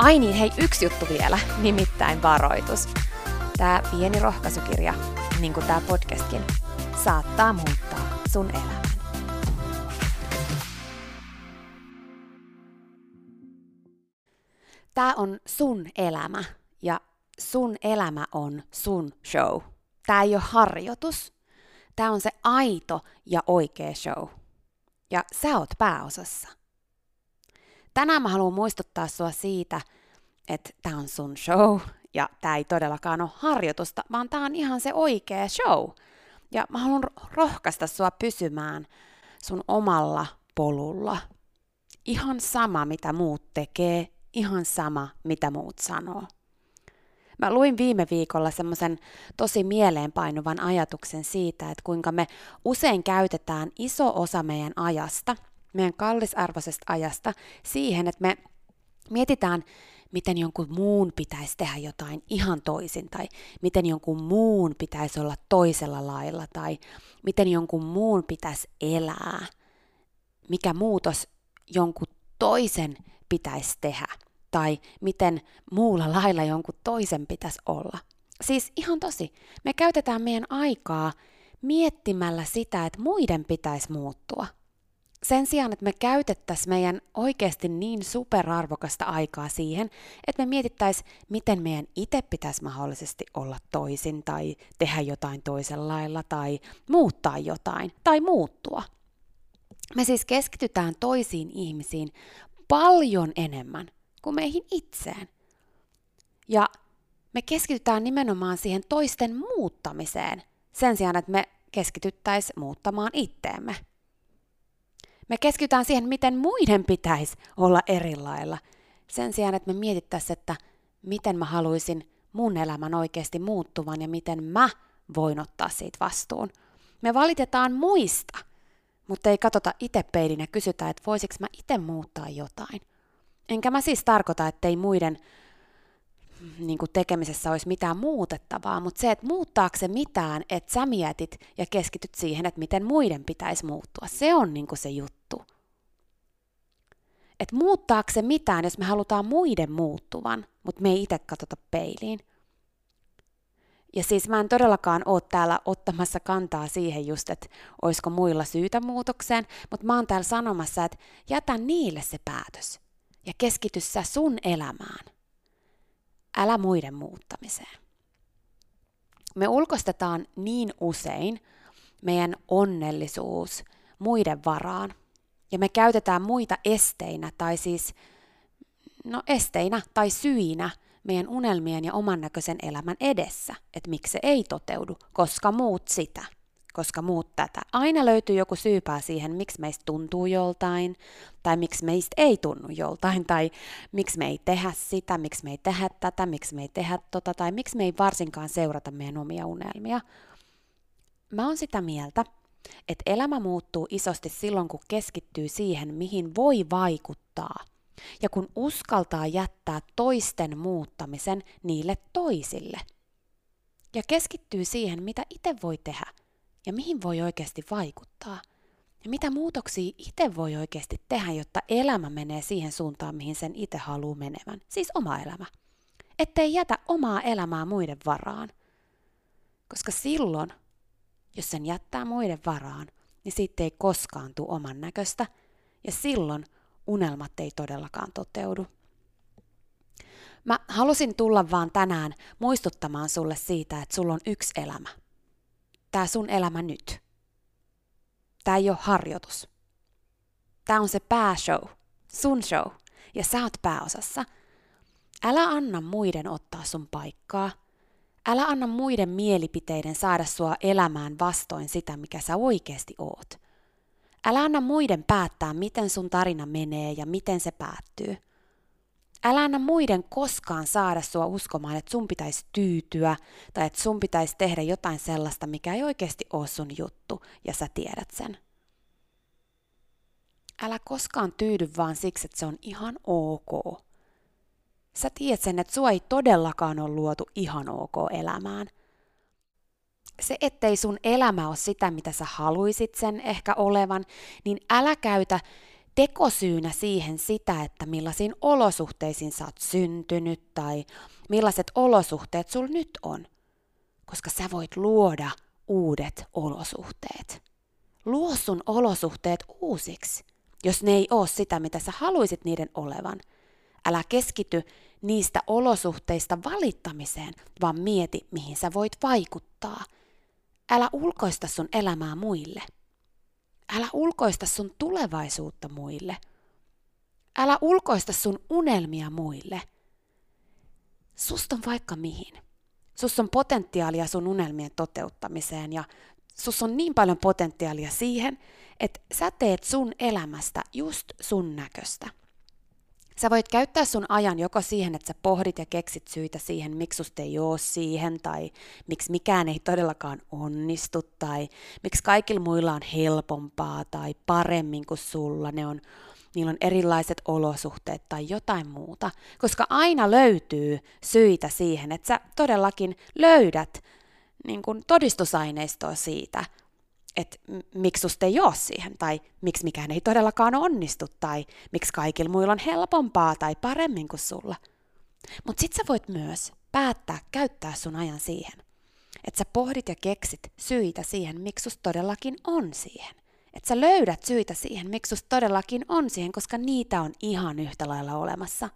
Ai niin, hei, yksi juttu vielä, nimittäin varoitus. Tämä pieni rohkaisukirja, niin kuin tämä podcastkin, saattaa muuttaa sun elämän. Tämä on sun elämä ja sun elämä on sun show. Tämä ei ole harjoitus. Tämä on se aito ja oikea show. Ja sä oot pääosassa. Tänään mä haluan muistuttaa sua siitä, että tämä on sun show ja tämä ei todellakaan ole harjoitusta, vaan tämä on ihan se oikea show. Ja mä haluan rohkaista sua pysymään sun omalla polulla. Ihan sama, mitä muut tekee, ihan sama, mitä muut sanoo. Mä luin viime viikolla semmoisen tosi mieleenpainuvan ajatuksen siitä, että kuinka me usein käytetään iso osa meidän ajasta – meidän kallisarvoisesta ajasta siihen, että me mietitään, miten jonkun muun pitäisi tehdä jotain ihan toisin, tai miten jonkun muun pitäisi olla toisella lailla, tai miten jonkun muun pitäisi elää, mikä muutos jonkun toisen pitäisi tehdä, tai miten muulla lailla jonkun toisen pitäisi olla. Siis ihan tosi, me käytetään meidän aikaa miettimällä sitä, että muiden pitäisi muuttua – sen sijaan, että me käytettäisiin meidän oikeasti niin superarvokasta aikaa siihen, että me mietittäisiin, miten meidän itse pitäisi mahdollisesti olla toisin tai tehdä jotain toisella lailla tai muuttaa jotain tai muuttua. Me siis keskitytään toisiin ihmisiin paljon enemmän kuin meihin itseen. Ja me keskitytään nimenomaan siihen toisten muuttamiseen sen sijaan, että me keskityttäisiin muuttamaan itteemme. Me keskitytään siihen, miten muiden pitäisi olla eri lailla, sen sijaan, että me mietittäisiin, että miten mä haluaisin mun elämän oikeasti muuttuvan ja miten mä voin ottaa siitä vastuun. Me valitetaan muista, mutta ei katsota itse peilin ja kysytä, että voisiko mä itse muuttaa jotain. Enkä mä siis tarkoita, että ei muiden niin kuin tekemisessä olisi mitään muutettavaa, mutta se, että muuttaako se mitään, että sä mietit ja keskityt siihen, että miten muiden pitäisi muuttua, se on niin kuin se juttu. Että muuttaako se mitään, jos me halutaan muiden muuttuvan, mutta me ei itse katsota peiliin. Ja siis mä en todellakaan ole täällä ottamassa kantaa siihen just, että olisiko muilla syytä muutokseen, mutta mä oon täällä sanomassa, että jätä niille se päätös ja keskity sä sun elämään älä muiden muuttamiseen. Me ulkostetaan niin usein meidän onnellisuus muiden varaan. Ja me käytetään muita esteinä tai siis, no esteinä tai syinä meidän unelmien ja oman näköisen elämän edessä, että miksi se ei toteudu, koska muut sitä, koska muut tätä. Aina löytyy joku syypää siihen, miksi meistä tuntuu joltain, tai miksi meistä ei tunnu joltain, tai miksi me ei tehdä sitä, miksi me ei tehdä tätä, miksi me ei tehdä tota, tai miksi me ei varsinkaan seurata meidän omia unelmia. Mä oon sitä mieltä, että elämä muuttuu isosti silloin, kun keskittyy siihen, mihin voi vaikuttaa – ja kun uskaltaa jättää toisten muuttamisen niille toisille. Ja keskittyy siihen, mitä itse voi tehdä ja mihin voi oikeasti vaikuttaa. Ja mitä muutoksia itse voi oikeasti tehdä, jotta elämä menee siihen suuntaan, mihin sen itse haluaa menevän. Siis oma elämä. Ettei jätä omaa elämää muiden varaan. Koska silloin, jos sen jättää muiden varaan, niin siitä ei koskaan tule oman näköistä. Ja silloin unelmat ei todellakaan toteudu. Mä halusin tulla vaan tänään muistuttamaan sulle siitä, että sulla on yksi elämä. Tää sun elämä nyt. Tää ei ole harjoitus. Tää on se pääshow, sun show, ja sä oot pääosassa. Älä anna muiden ottaa sun paikkaa. Älä anna muiden mielipiteiden saada sua elämään vastoin sitä, mikä sä oikeasti oot. Älä anna muiden päättää, miten sun tarina menee ja miten se päättyy. Älä anna muiden koskaan saada sua uskomaan, että sun pitäisi tyytyä tai että sun pitäisi tehdä jotain sellaista, mikä ei oikeasti ole sun juttu ja sä tiedät sen. Älä koskaan tyydy vaan siksi, että se on ihan ok. Sä tiedät sen, että sua ei todellakaan ole luotu ihan ok elämään – se, ettei sun elämä ole sitä, mitä sä haluisit sen ehkä olevan, niin älä käytä tekosyynä siihen sitä, että millaisiin olosuhteisiin sä oot syntynyt tai millaiset olosuhteet sul nyt on. Koska sä voit luoda uudet olosuhteet. Luo sun olosuhteet uusiksi, jos ne ei ole sitä, mitä sä haluisit niiden olevan. Älä keskity niistä olosuhteista valittamiseen, vaan mieti, mihin sä voit vaikuttaa – Älä ulkoista sun elämää muille. Älä ulkoista sun tulevaisuutta muille. Älä ulkoista sun unelmia muille. Susta on vaikka mihin. Sus on potentiaalia sun unelmien toteuttamiseen ja sus on niin paljon potentiaalia siihen, että sä teet sun elämästä just sun näköistä. Sä voit käyttää sun ajan joko siihen, että sä pohdit ja keksit syitä siihen, miksi susta ei oo siihen, tai miksi mikään ei todellakaan onnistu, tai miksi kaikilla muilla on helpompaa tai paremmin kuin sulla, ne on, niillä on erilaiset olosuhteet tai jotain muuta. Koska aina löytyy syitä siihen, että sä todellakin löydät niin kun todistusaineistoa siitä, että miksi susta ei ole siihen, tai miksi mikään ei todellakaan onnistu, tai miksi kaikilla muilla on helpompaa tai paremmin kuin sulla. Mutta sit sä voit myös päättää käyttää sun ajan siihen, että sä pohdit ja keksit syitä siihen, miksi susta todellakin on siihen. Että sä löydät syitä siihen, miksi susta todellakin on siihen, koska niitä on ihan yhtä lailla olemassa.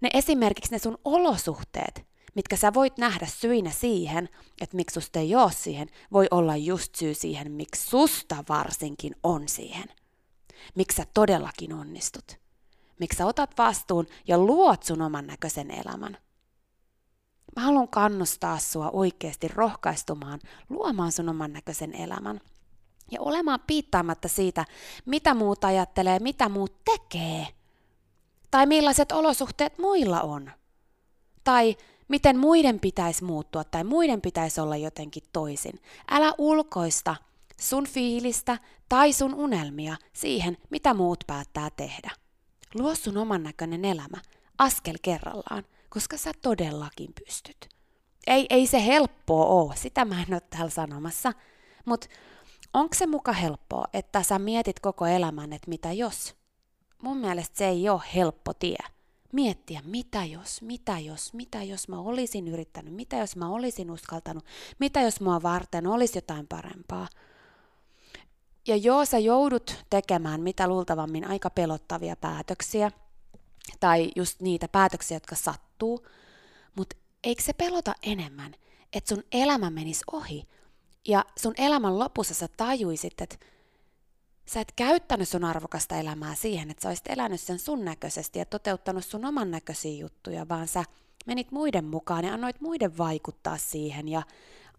Ne esimerkiksi ne sun olosuhteet, mitkä sä voit nähdä syinä siihen, että miksi susta ei ole siihen, voi olla just syy siihen, miksi susta varsinkin on siihen. Miksi sä todellakin onnistut. Miksi sä otat vastuun ja luot sun oman näköisen elämän. Mä haluan kannustaa sua oikeasti rohkaistumaan, luomaan sun oman näköisen elämän. Ja olemaan piittaamatta siitä, mitä muut ajattelee, mitä muut tekee. Tai millaiset olosuhteet muilla on. Tai miten muiden pitäisi muuttua tai muiden pitäisi olla jotenkin toisin. Älä ulkoista sun fiilistä tai sun unelmia siihen, mitä muut päättää tehdä. Luo sun oman näköinen elämä, askel kerrallaan, koska sä todellakin pystyt. Ei, ei se helppoa ole, sitä mä en ole täällä sanomassa, mutta onko se muka helppoa, että sä mietit koko elämän, että mitä jos? Mun mielestä se ei ole helppo tie miettiä, mitä jos, mitä jos, mitä jos mä olisin yrittänyt, mitä jos mä olisin uskaltanut, mitä jos mua varten olisi jotain parempaa. Ja joo, sä joudut tekemään mitä luultavammin aika pelottavia päätöksiä, tai just niitä päätöksiä, jotka sattuu, mutta eikö se pelota enemmän, että sun elämä menisi ohi, Ja sun elämän lopussa sä tajuisit, että sä et käyttänyt sun arvokasta elämää siihen, että sä olisit elänyt sen sun näköisesti ja toteuttanut sun oman näköisiä juttuja, vaan sä menit muiden mukaan ja annoit muiden vaikuttaa siihen ja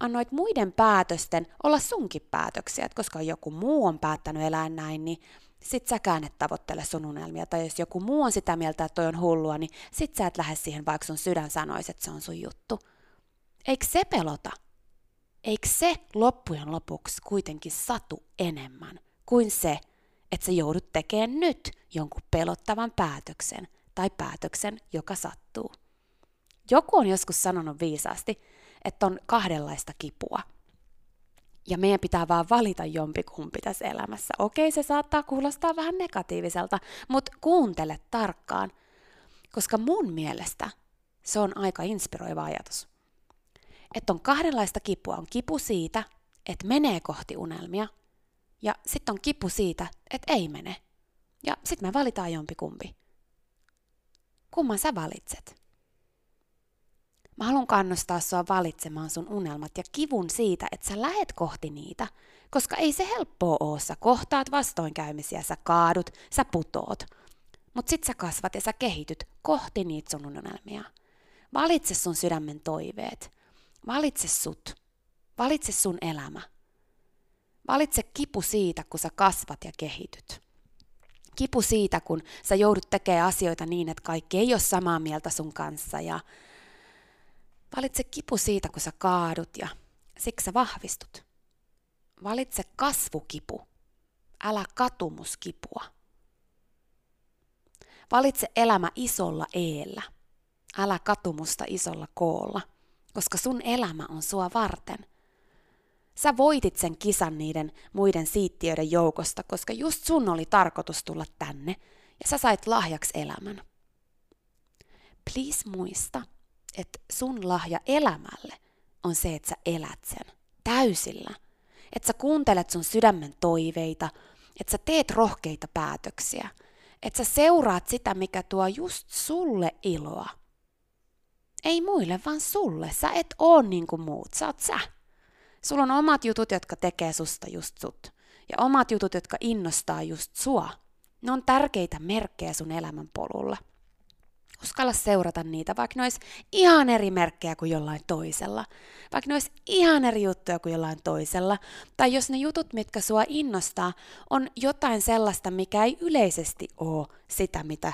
annoit muiden päätösten olla sunkin päätöksiä, että koska joku muu on päättänyt elää näin, niin sit säkään et tavoittele sun unelmia. Tai jos joku muu on sitä mieltä, että toi on hullua, niin sit sä et lähde siihen, vaikka sun sydän sanoisi, että se on sun juttu. Eikö se pelota? Eikö se loppujen lopuksi kuitenkin satu enemmän kuin se, että sä joudut tekemään nyt jonkun pelottavan päätöksen tai päätöksen, joka sattuu? Joku on joskus sanonut viisaasti, että on kahdenlaista kipua. Ja meidän pitää vaan valita jompikumpi tässä elämässä. Okei, se saattaa kuulostaa vähän negatiiviselta, mutta kuuntele tarkkaan, koska mun mielestä se on aika inspiroiva ajatus. Että on kahdenlaista kipua. On kipu siitä, että menee kohti unelmia, ja sitten on kipu siitä, että ei mene. Ja sitten me valitaan jompikumpi. Kumman sä valitset? Mä haluan kannustaa sua valitsemaan sun unelmat ja kivun siitä, että sä lähet kohti niitä, koska ei se helppoa oo. Sä kohtaat vastoinkäymisiä, sä kaadut, sä putoot. Mut sit sä kasvat ja sä kehityt kohti niitä sun unelmia. Valitse sun sydämen toiveet. Valitse sut. Valitse sun elämä. Valitse kipu siitä, kun sä kasvat ja kehityt. Kipu siitä, kun sä joudut tekemään asioita niin, että kaikki ei ole samaa mieltä sun kanssa ja Valitse kipu siitä, kun sä kaadut ja siksi sä vahvistut. Valitse kasvukipu, älä katumuskipua. Valitse elämä isolla eellä, älä katumusta isolla koolla, koska sun elämä on sua varten. Sä voitit sen kisan niiden muiden siittiöiden joukosta, koska just sun oli tarkoitus tulla tänne ja sä sait lahjaksi elämän. Please muista, että sun lahja elämälle on se, että sä elät sen täysillä. Että sä kuuntelet sun sydämen toiveita, että sä teet rohkeita päätöksiä, että sä seuraat sitä, mikä tuo just sulle iloa. Ei muille, vaan sulle. Sä et oo niin kuin muut, sä oot sä. Sulla on omat jutut, jotka tekee susta just sut. Ja omat jutut, jotka innostaa just sua. Ne on tärkeitä merkkejä sun elämän polulla. Uskalla seurata niitä, vaikka ne olisi ihan eri merkkejä kuin jollain toisella. Vaikka ne olisi ihan eri juttuja kuin jollain toisella. Tai jos ne jutut, mitkä sua innostaa, on jotain sellaista, mikä ei yleisesti ole sitä, mitä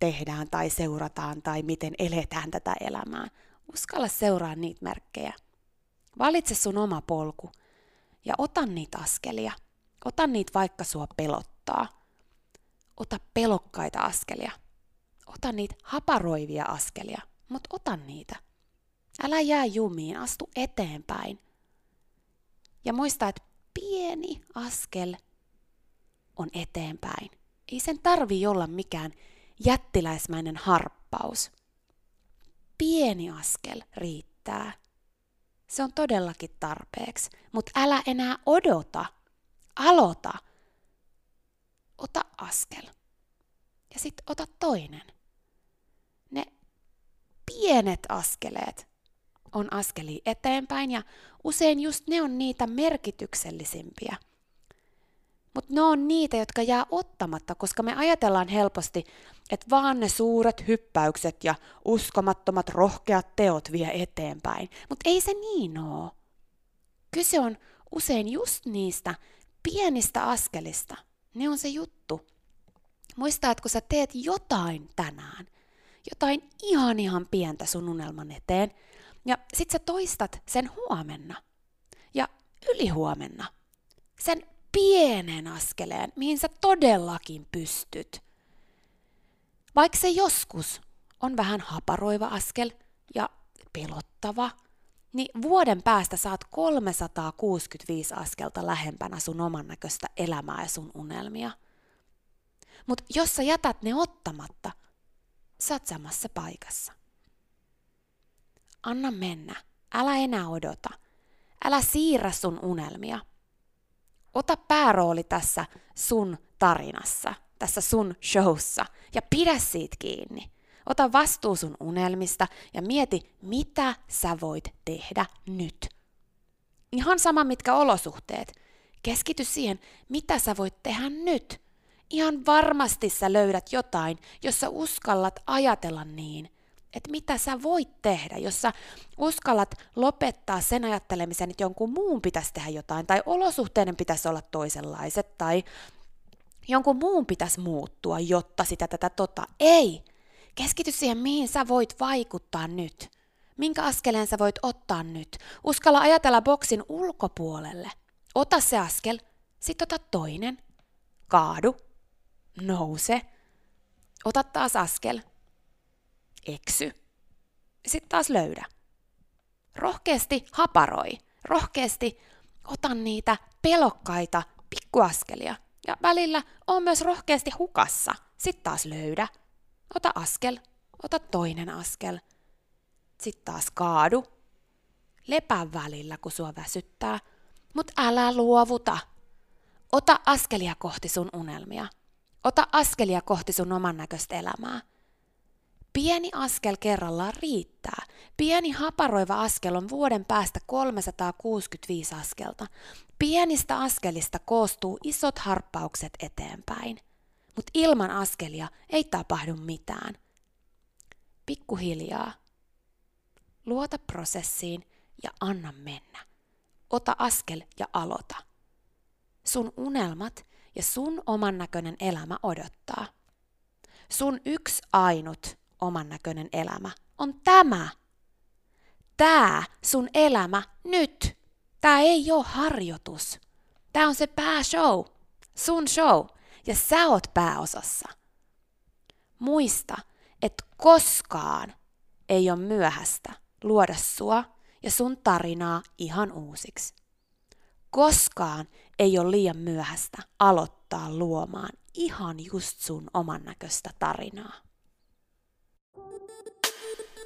tehdään tai seurataan tai miten eletään tätä elämää. Uskalla seuraa niitä merkkejä. Valitse sun oma polku ja ota niitä askelia. Ota niitä vaikka sua pelottaa. Ota pelokkaita askelia. Ota niitä haparoivia askelia, mutta ota niitä. Älä jää jumiin, astu eteenpäin. Ja muista, että pieni askel on eteenpäin. Ei sen tarvi olla mikään jättiläismäinen harppaus. Pieni askel riittää. Se on todellakin tarpeeksi, mutta älä enää odota. Aloita. Ota askel. Ja sitten ota toinen pienet askeleet on askeli eteenpäin ja usein just ne on niitä merkityksellisimpiä. Mutta ne on niitä, jotka jää ottamatta, koska me ajatellaan helposti, että vaan ne suuret hyppäykset ja uskomattomat rohkeat teot vie eteenpäin. Mutta ei se niin oo. Kyse on usein just niistä pienistä askelista. Ne on se juttu. Muista, että kun sä teet jotain tänään – jotain ihan ihan pientä sun unelman eteen, ja sit sä toistat sen huomenna ja ylihuomenna. Sen pienen askeleen, mihin sä todellakin pystyt. Vaikka se joskus on vähän haparoiva askel ja pelottava, niin vuoden päästä saat 365 askelta lähempänä sun oman näköistä elämää ja sun unelmia. Mutta jos sä jätät ne ottamatta, sä samassa paikassa. Anna mennä. Älä enää odota. Älä siirrä sun unelmia. Ota päärooli tässä sun tarinassa, tässä sun showssa ja pidä siitä kiinni. Ota vastuu sun unelmista ja mieti, mitä sä voit tehdä nyt. Ihan sama mitkä olosuhteet. Keskity siihen, mitä sä voit tehdä nyt. Ihan varmasti sä löydät jotain, jossa uskallat ajatella niin, että mitä sä voit tehdä, jos sä uskallat lopettaa sen ajattelemisen, että jonkun muun pitäisi tehdä jotain, tai olosuhteiden pitäisi olla toisenlaiset, tai jonkun muun pitäisi muuttua, jotta sitä tätä tota. Ei! Keskity siihen, mihin sä voit vaikuttaa nyt. Minkä askeleen sä voit ottaa nyt? Uskalla ajatella boksin ulkopuolelle. Ota se askel, sit ota toinen. Kaadu. Nouse. Ota taas askel. Eksy. Sitten taas löydä. Rohkeasti haparoi. Rohkeasti ota niitä pelokkaita pikkuaskelia. Ja välillä on myös rohkeasti hukassa. Sitten taas löydä. Ota askel. Ota toinen askel. Sitten taas kaadu. Lepää välillä, kun sua väsyttää. Mut älä luovuta. Ota askelia kohti sun unelmia. Ota askelia kohti sun oman näköistä elämää. Pieni askel kerrallaan riittää. Pieni haparoiva askel on vuoden päästä 365 askelta. Pienistä askelista koostuu isot harppaukset eteenpäin. Mutta ilman askelia ei tapahdu mitään. Pikkuhiljaa. Luota prosessiin ja anna mennä. Ota askel ja aloita. Sun unelmat ja sun oman näköinen elämä odottaa. Sun yksi ainut oman näköinen elämä on tämä. Tää sun elämä nyt. Tää ei ole harjoitus. Tää on se pääshow. Sun show. Ja sä oot pääosassa. Muista, että koskaan ei ole myöhästä luoda sua ja sun tarinaa ihan uusiksi. Koskaan ei ole liian myöhäistä aloittaa luomaan ihan just sun oman näköistä tarinaa.